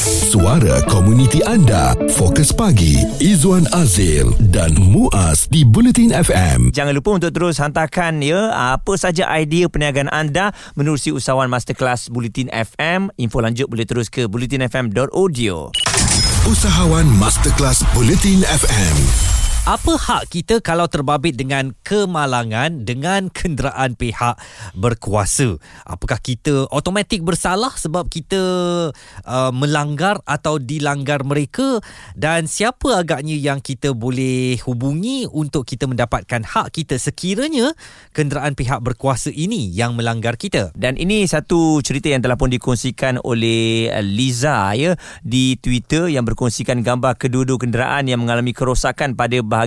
Suara komuniti anda. Fokus pagi. Izwan Azil dan Muaz di Bulletin FM. Jangan lupa untuk terus hantarkan ya apa saja idea perniagaan anda menerusi usahawan masterclass Bulletin FM. Info lanjut boleh terus ke bulletinfm.audio. Usahawan Masterclass Bulletin FM. Apa hak kita kalau terbabit dengan kemalangan dengan kenderaan pihak berkuasa? Apakah kita automatik bersalah sebab kita uh, melanggar atau dilanggar mereka dan siapa agaknya yang kita boleh hubungi untuk kita mendapatkan hak kita sekiranya kenderaan pihak berkuasa ini yang melanggar kita? Dan ini satu cerita yang telah pun dikongsikan oleh uh, Liza ya di Twitter yang berkongsikan gambar kedua-dua kenderaan yang mengalami kerosakan pada bahagian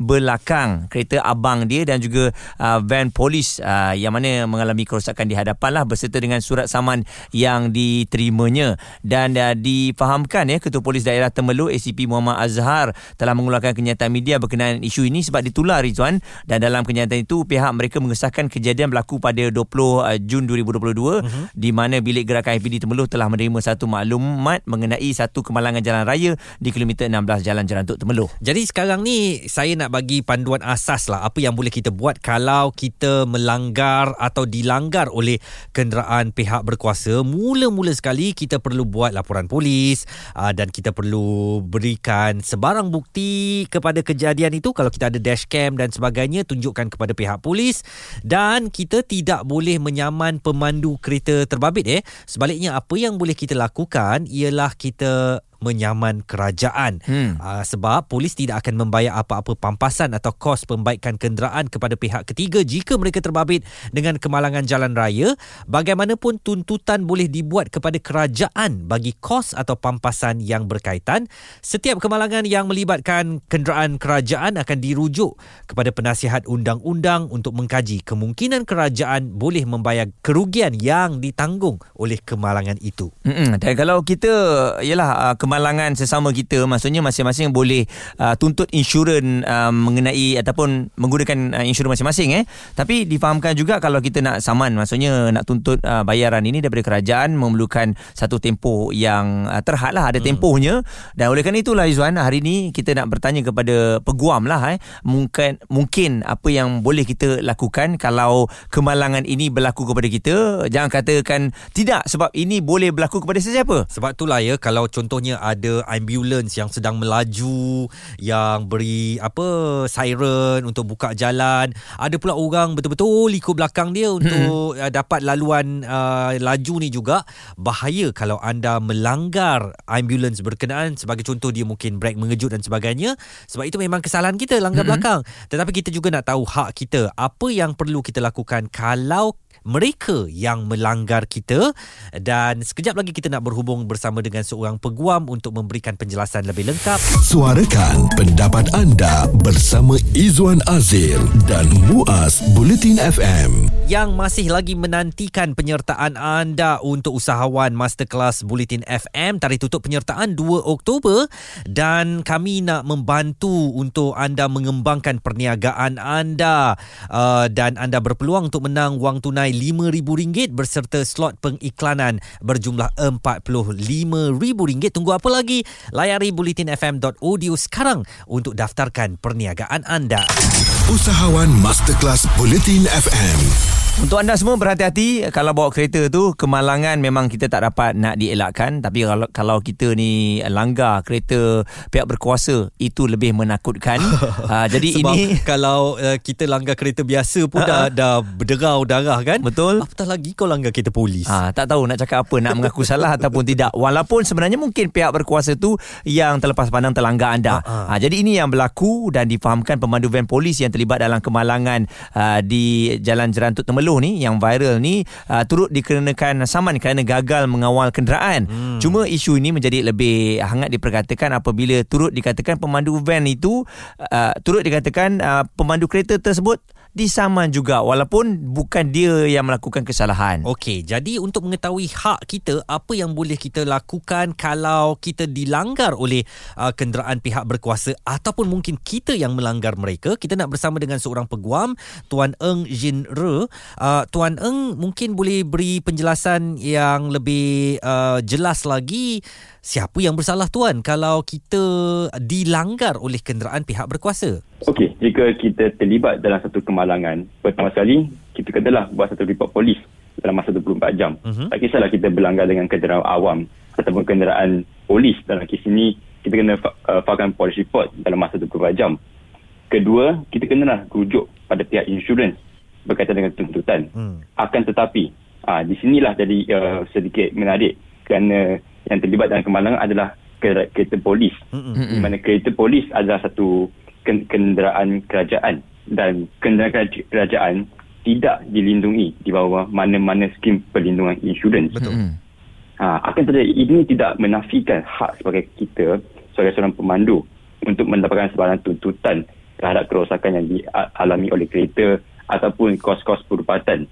belakang kereta abang dia dan juga uh, van polis uh, yang mana mengalami kerosakan di hadapan lah berserta dengan surat saman yang diterimanya dan uh, difahamkan ya Ketua Polis Daerah Temerloh ACP Muhammad Azhar telah mengeluarkan kenyataan media berkenaan isu ini sebab ditular Rizwan dan dalam kenyataan itu pihak mereka mengesahkan kejadian berlaku pada 20 uh, Jun 2022 uh-huh. di mana bilik gerakan IPD Temerloh telah menerima satu maklumat mengenai satu kemalangan jalan raya di kilometer 16 Jalan Jerantuk Temerloh. Jadi sekarang ni saya nak bagi panduan asas lah apa yang boleh kita buat kalau kita melanggar atau dilanggar oleh kenderaan pihak berkuasa. Mula-mula sekali kita perlu buat laporan polis aa, dan kita perlu berikan sebarang bukti kepada kejadian itu. Kalau kita ada dashcam dan sebagainya tunjukkan kepada pihak polis. Dan kita tidak boleh menyaman pemandu kereta terbabit eh. Sebaliknya apa yang boleh kita lakukan ialah kita menyaman kerajaan hmm. uh, sebab polis tidak akan membayar apa-apa pampasan atau kos pembaikan kenderaan kepada pihak ketiga jika mereka terbabit dengan kemalangan jalan raya bagaimanapun tuntutan boleh dibuat kepada kerajaan bagi kos atau pampasan yang berkaitan setiap kemalangan yang melibatkan kenderaan kerajaan akan dirujuk kepada penasihat undang-undang untuk mengkaji kemungkinan kerajaan boleh membayar kerugian yang ditanggung oleh kemalangan itu Mm-mm. dan kalau kita ialah uh, kemalangan sesama kita. Maksudnya masing-masing boleh uh, tuntut insurans uh, mengenai ataupun menggunakan uh, insurans masing-masing eh. Tapi difahamkan juga kalau kita nak saman maksudnya nak tuntut uh, bayaran ini daripada kerajaan memerlukan satu tempoh yang uh, terhad lah. Ada hmm. tempohnya. Dan oleh kerana itulah Izwan hari ini kita nak bertanya kepada peguam lah eh. Mungkin mungkin apa yang boleh kita lakukan kalau kemalangan ini berlaku kepada kita? Jangan katakan tidak sebab ini boleh berlaku kepada sesiapa? Sebab itulah ya kalau contohnya ada ambulans yang sedang melaju yang beri apa siren untuk buka jalan. Ada pula orang betul-betul ikut belakang dia untuk hmm. dapat laluan uh, laju ni juga. Bahaya kalau anda melanggar ambulans berkenaan sebagai contoh dia mungkin brake mengejut dan sebagainya. Sebab itu memang kesalahan kita langgar hmm. belakang. Tetapi kita juga nak tahu hak kita. Apa yang perlu kita lakukan kalau mereka yang melanggar kita? Dan sekejap lagi kita nak berhubung bersama dengan seorang peguam untuk memberikan penjelasan lebih lengkap. Suarakan pendapat anda bersama Izwan Azil dan Muaz Bulletin FM. Yang masih lagi menantikan penyertaan anda untuk usahawan Masterclass Bulletin FM tarikh tutup penyertaan 2 Oktober dan kami nak membantu untuk anda mengembangkan perniagaan anda uh, dan anda berpeluang untuk menang wang tunai RM5,000 berserta slot pengiklanan berjumlah RM45,000. Tunggu apa lagi? Layari bulletinfm.audio sekarang untuk daftarkan perniagaan anda. Usahawan Masterclass Bulletin FM. Untuk anda semua berhati-hati kalau bawa kereta tu kemalangan memang kita tak dapat nak dielakkan tapi kalau kalau kita ni langgar kereta pihak berkuasa itu lebih menakutkan. uh, jadi Sebab ini kalau uh, kita langgar kereta biasa pun dah dah berderau darah kan? Betul. Apatah lagi kau langgar kereta polis. Ah, tak tahu nak cakap apa nak mengaku salah ataupun tidak. Walaupun sebenarnya mungkin pihak berkuasa tu yang terlepas pandang terlanggar anda. Ah, jadi ini yang berlaku dan difahamkan pemandu van polis yang terlibat dalam kemalangan uh, di Jalan Jerantut Temerloh ni yang viral ni uh, turut dikenakan saman kerana gagal mengawal kenderaan. Hmm. Cuma isu ini menjadi lebih hangat diperkatakan apabila turut dikatakan pemandu van itu uh, turut dikatakan uh, pemandu kereta tersebut disaman juga walaupun bukan dia yang melakukan kesalahan. Okey, jadi untuk mengetahui hak kita, apa yang boleh kita lakukan kalau kita dilanggar oleh uh, kenderaan pihak berkuasa ataupun mungkin kita yang melanggar mereka, kita nak bersama dengan seorang peguam, Tuan Eng Jin Re. Uh, Tuan Eng mungkin boleh beri penjelasan yang lebih uh, jelas lagi siapa yang bersalah tuan kalau kita dilanggar oleh kenderaan pihak berkuasa? Okey, jika kita terlibat dalam satu kemalangan, pertama sekali kita kenalah buat satu report polis dalam masa 24 jam. Uh-huh. Tak kisahlah kita berlanggar dengan kenderaan awam ataupun kenderaan polis dalam kes ini, kita kena uh, fahamkan police report dalam masa 24 jam. Kedua, kita kenalah rujuk pada pihak insurans berkaitan dengan tuntutan. Hmm. Akan tetapi, uh, di sinilah jadi uh, sedikit menarik kerana yang terlibat dalam kemalangan adalah kereta polis. Mm-hmm. Di mana kereta polis adalah satu kenderaan kerajaan dan kenderaan kerajaan tidak dilindungi di bawah mana-mana skim perlindungan insurans. Betul. Mm-hmm. Ha, akan tetapi ini tidak menafikan hak sebagai kita sebagai seorang pemandu untuk mendapatkan sebarang tuntutan terhadap kerosakan yang dialami oleh kereta ataupun kos-kos perubatan.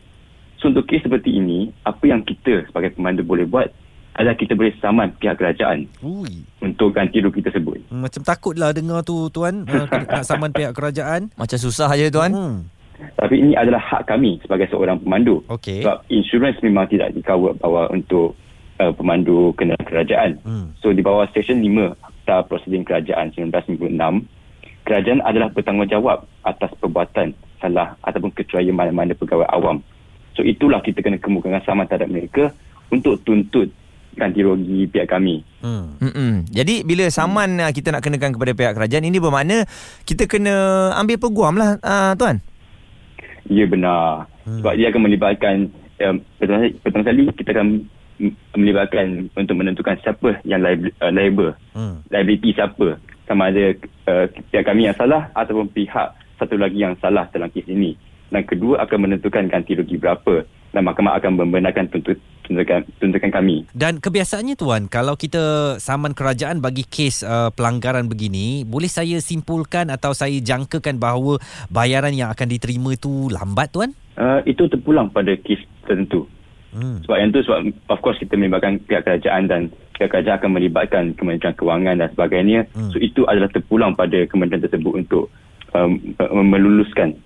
So untuk kes seperti ini, apa yang kita sebagai pemandu boleh buat adalah kita boleh saman pihak kerajaan Ui. untuk ganti rugi tersebut. Hmm, macam takutlah dengar tu tuan uh, nak saman pihak kerajaan. Macam susah aja tuan. Hmm. Tapi ini adalah hak kami sebagai seorang pemandu. Okay. Sebab insurans memang tidak dikawal bawa untuk uh, pemandu kenderaan kerajaan. Hmm. So di bawah Seksyen 5 Akta Prosedur Kerajaan 1996, kerajaan adalah bertanggungjawab atas perbuatan salah ataupun kecuali mana-mana pegawai awam. So itulah kita kena kemukakan saman terhadap mereka untuk tuntut ganti rugi pihak kami. Hmm. Mm-mm. Jadi bila saman uh, kita nak kenakan kepada pihak kerajaan ini bermakna kita kena ambil peguam lah uh, tuan. Ya benar. Hmm. Sebab dia akan melibatkan um, pertama, pertama kali kita akan melibatkan untuk menentukan siapa yang liable. Uh, hmm. Liability siapa. Sama ada uh, pihak kami yang salah ataupun pihak satu lagi yang salah dalam kes ini. Dan kedua akan menentukan ganti rugi berapa dan mahkamah akan membenarkan tuntut, tuntutan, tuntutan kami. Dan kebiasaannya tuan, kalau kita saman kerajaan bagi kes uh, pelanggaran begini, boleh saya simpulkan atau saya jangkakan bahawa bayaran yang akan diterima itu lambat tuan? Uh, itu terpulang pada kes tertentu. Hmm. Sebab yang tu sebab of course kita melibatkan pihak kerajaan dan pihak kerajaan akan melibatkan Kementerian Kewangan dan sebagainya. Hmm. So itu adalah terpulang pada kementerian tersebut untuk um, meluluskan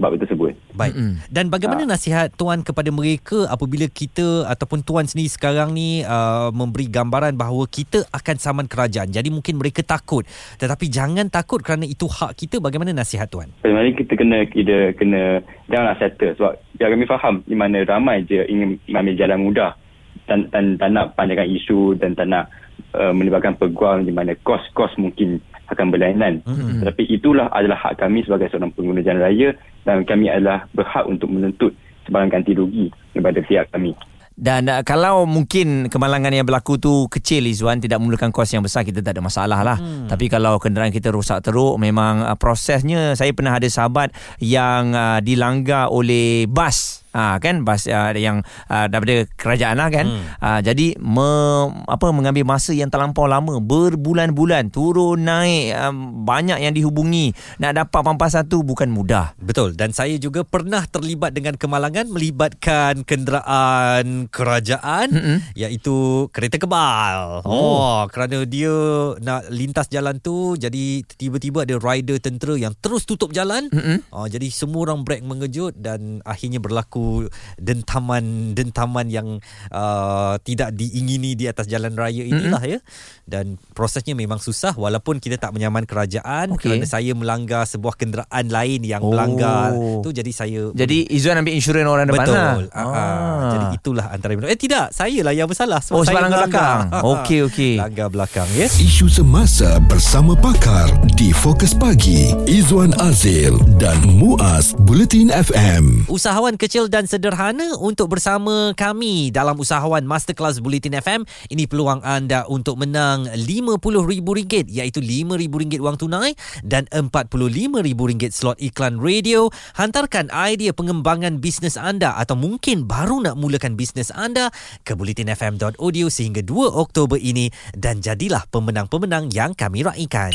bab tersebut. Baik. Mm-hmm. Dan bagaimana ha. nasihat tuan kepada mereka apabila kita ataupun tuan sendiri sekarang ni uh, memberi gambaran bahawa kita akan saman kerajaan. Jadi mungkin mereka takut. Tetapi jangan takut kerana itu hak kita. Bagaimana nasihat tuan? Sebenarnya kita kena kita kena janganlah settle sebab biar kami faham di mana ramai je ingin mengambil jalan mudah dan dan tak nak panjangkan isu dan tak nak uh, melibatkan peguam di mana kos-kos mungkin akan berlainan. Mm-hmm. Tetapi itulah adalah hak kami sebagai seorang pengguna jalan raya dan kami adalah berhak untuk menuntut sebarang ganti rugi kepada pihak kami. Dan uh, kalau mungkin kemalangan yang berlaku tu kecil Izwan tidak memerlukan kos yang besar kita tak ada masalah lah. Hmm. Tapi kalau kenderaan kita rosak teruk memang uh, prosesnya saya pernah ada sahabat yang uh, dilanggar oleh bas Ha, kan bas uh, yang uh, daripada kerajaan lah kan hmm. uh, jadi me, apa mengambil masa yang terlampau lama berbulan-bulan turun naik um, banyak yang dihubungi nak dapat pampas satu bukan mudah betul dan saya juga pernah terlibat dengan kemalangan melibatkan kenderaan kerajaan mm-hmm. iaitu kereta kebal oh. oh kerana dia nak lintas jalan tu jadi tiba-tiba ada rider tentera yang terus tutup jalan mm-hmm. uh, jadi semua orang brek mengejut dan akhirnya berlaku berlaku dentaman-dentaman yang uh, tidak diingini di atas jalan raya inilah mm-hmm. ya dan prosesnya memang susah walaupun kita tak menyaman kerajaan okay. kerana saya melanggar sebuah kenderaan lain yang oh. melanggar tu jadi saya jadi Izzuan ambil insurans orang depan betul lah. ah. ah. jadi itulah antara eh tidak saya lah yang bersalah sebab oh, saya langgar belakang okey okey langgar belakang ya isu semasa bersama pakar di Fokus Pagi Izzuan Azil dan Muaz Bulletin FM usahawan kecil dan sederhana untuk bersama kami dalam usahawan Masterclass Bulletin FM. Ini peluang anda untuk menang RM50,000 iaitu RM5,000 wang tunai dan RM45,000 slot iklan radio. Hantarkan idea pengembangan bisnes anda atau mungkin baru nak mulakan bisnes anda ke bulletinfm.audio sehingga 2 Oktober ini dan jadilah pemenang-pemenang yang kami raikan.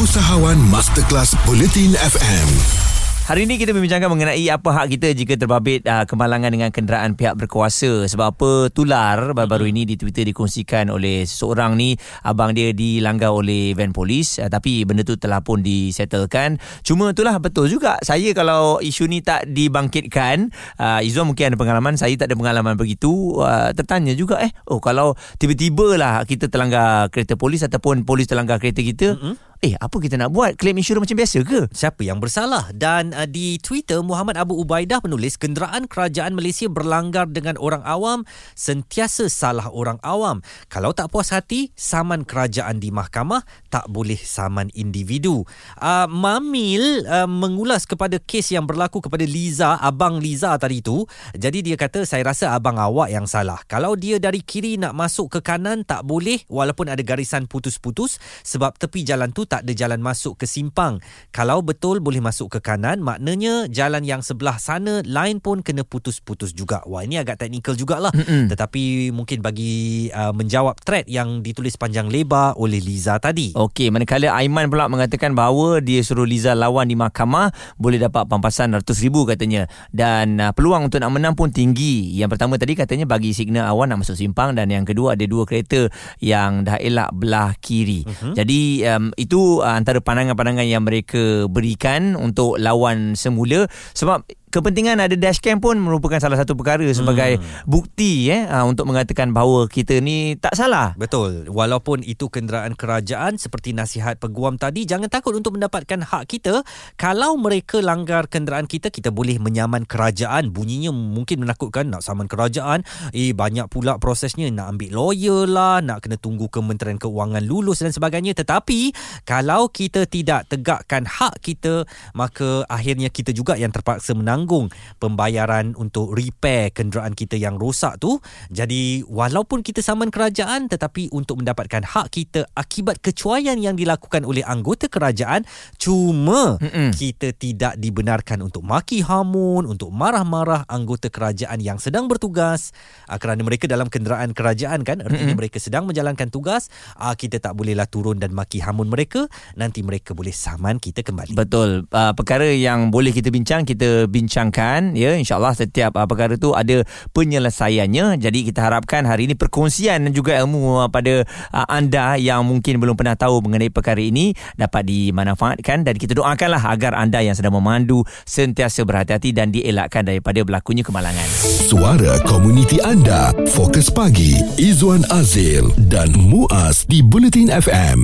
Usahawan Masterclass Bulletin FM. Hari ini kita membincangkan mengenai apa hak kita jika terbabit uh, kemalangan dengan kenderaan pihak berkuasa. Sebab apa tular baru-baru ini di Twitter dikongsikan oleh seseorang ni abang dia dilanggar oleh van polis uh, tapi benda tu telah pun disettlekan. Cuma itulah betul juga. Saya kalau isu ni tak dibangkitkan, uh, Izzuan mungkin ada pengalaman, saya tak ada pengalaman begitu. Uh, tertanya juga eh, oh kalau tiba-tiba lah kita terlanggar kereta polis ataupun polis terlanggar kereta kita, mm-hmm. Eh, apa kita nak buat? Claim insurans macam biasa ke? Siapa yang bersalah? Dan uh, di Twitter, Muhammad Abu Ubaidah menulis, kenderaan kerajaan Malaysia berlanggar dengan orang awam, sentiasa salah orang awam. Kalau tak puas hati, saman kerajaan di mahkamah, tak boleh saman individu. Uh, Mamil uh, mengulas kepada kes yang berlaku kepada Liza, abang Liza tadi tu. Jadi dia kata, saya rasa abang awak yang salah. Kalau dia dari kiri nak masuk ke kanan, tak boleh walaupun ada garisan putus-putus sebab tepi jalan tu ada jalan masuk ke simpang. Kalau betul boleh masuk ke kanan, maknanya jalan yang sebelah sana lain pun kena putus-putus juga. Wah, ini agak teknikal jugalah. Mm-hmm. Tetapi mungkin bagi uh, menjawab thread yang ditulis panjang lebar oleh Liza tadi. Okey, manakala Aiman pula mengatakan bahawa dia suruh Liza lawan di mahkamah boleh dapat pampasan ratus ribu katanya. Dan uh, peluang untuk nak menang pun tinggi. Yang pertama tadi katanya bagi signal awan nak masuk simpang dan yang kedua ada dua kereta yang dah elak belah kiri. Mm-hmm. Jadi um, itu uh, antara pandangan-pandangan yang mereka berikan untuk lawan semula. Sebab kepentingan ada dashcam pun merupakan salah satu perkara sebagai hmm. bukti eh uh, untuk mengatakan bahawa kita ni tak salah. Betul. Walaupun itu kenderaan kerajaan seperti nasihat peguam tadi jangan takut untuk mendapatkan hak kita. Kalau mereka langgar kenderaan kita kita boleh menyaman kerajaan. Bunyinya mungkin menakutkan nak saman kerajaan. Eh banyak pula prosesnya nak ambil lawyer lah, nak kena tunggu Kementerian Keuangan lulus dan sebagainya. Tetapi kalau kita tidak tegakkan hak kita maka akhirnya kita juga yang terpaksa menang menanggung pembayaran untuk repair kenderaan kita yang rosak tu. Jadi walaupun kita saman kerajaan tetapi untuk mendapatkan hak kita akibat kecuaian yang dilakukan oleh anggota kerajaan cuma Mm-mm. kita tidak dibenarkan untuk maki hamun, untuk marah-marah anggota kerajaan yang sedang bertugas uh, kerana mereka dalam kenderaan kerajaan kan artinya Mm-mm. mereka sedang menjalankan tugas uh, kita tak bolehlah turun dan maki hamun mereka nanti mereka boleh saman kita kembali. Betul. Uh, perkara yang boleh kita bincang kita bincang bincangkan ya insyaallah setiap uh, perkara tu ada penyelesaiannya. Jadi kita harapkan hari ini perkongsian dan juga ilmu uh, pada uh, anda yang mungkin belum pernah tahu mengenai perkara ini dapat dimanfaatkan. Dan kita doakanlah agar anda yang sedang memandu sentiasa berhati-hati dan dielakkan daripada berlakunya kemalangan. Suara komuniti anda. Fokus pagi Izwan Azil dan Muaz di Bulletin FM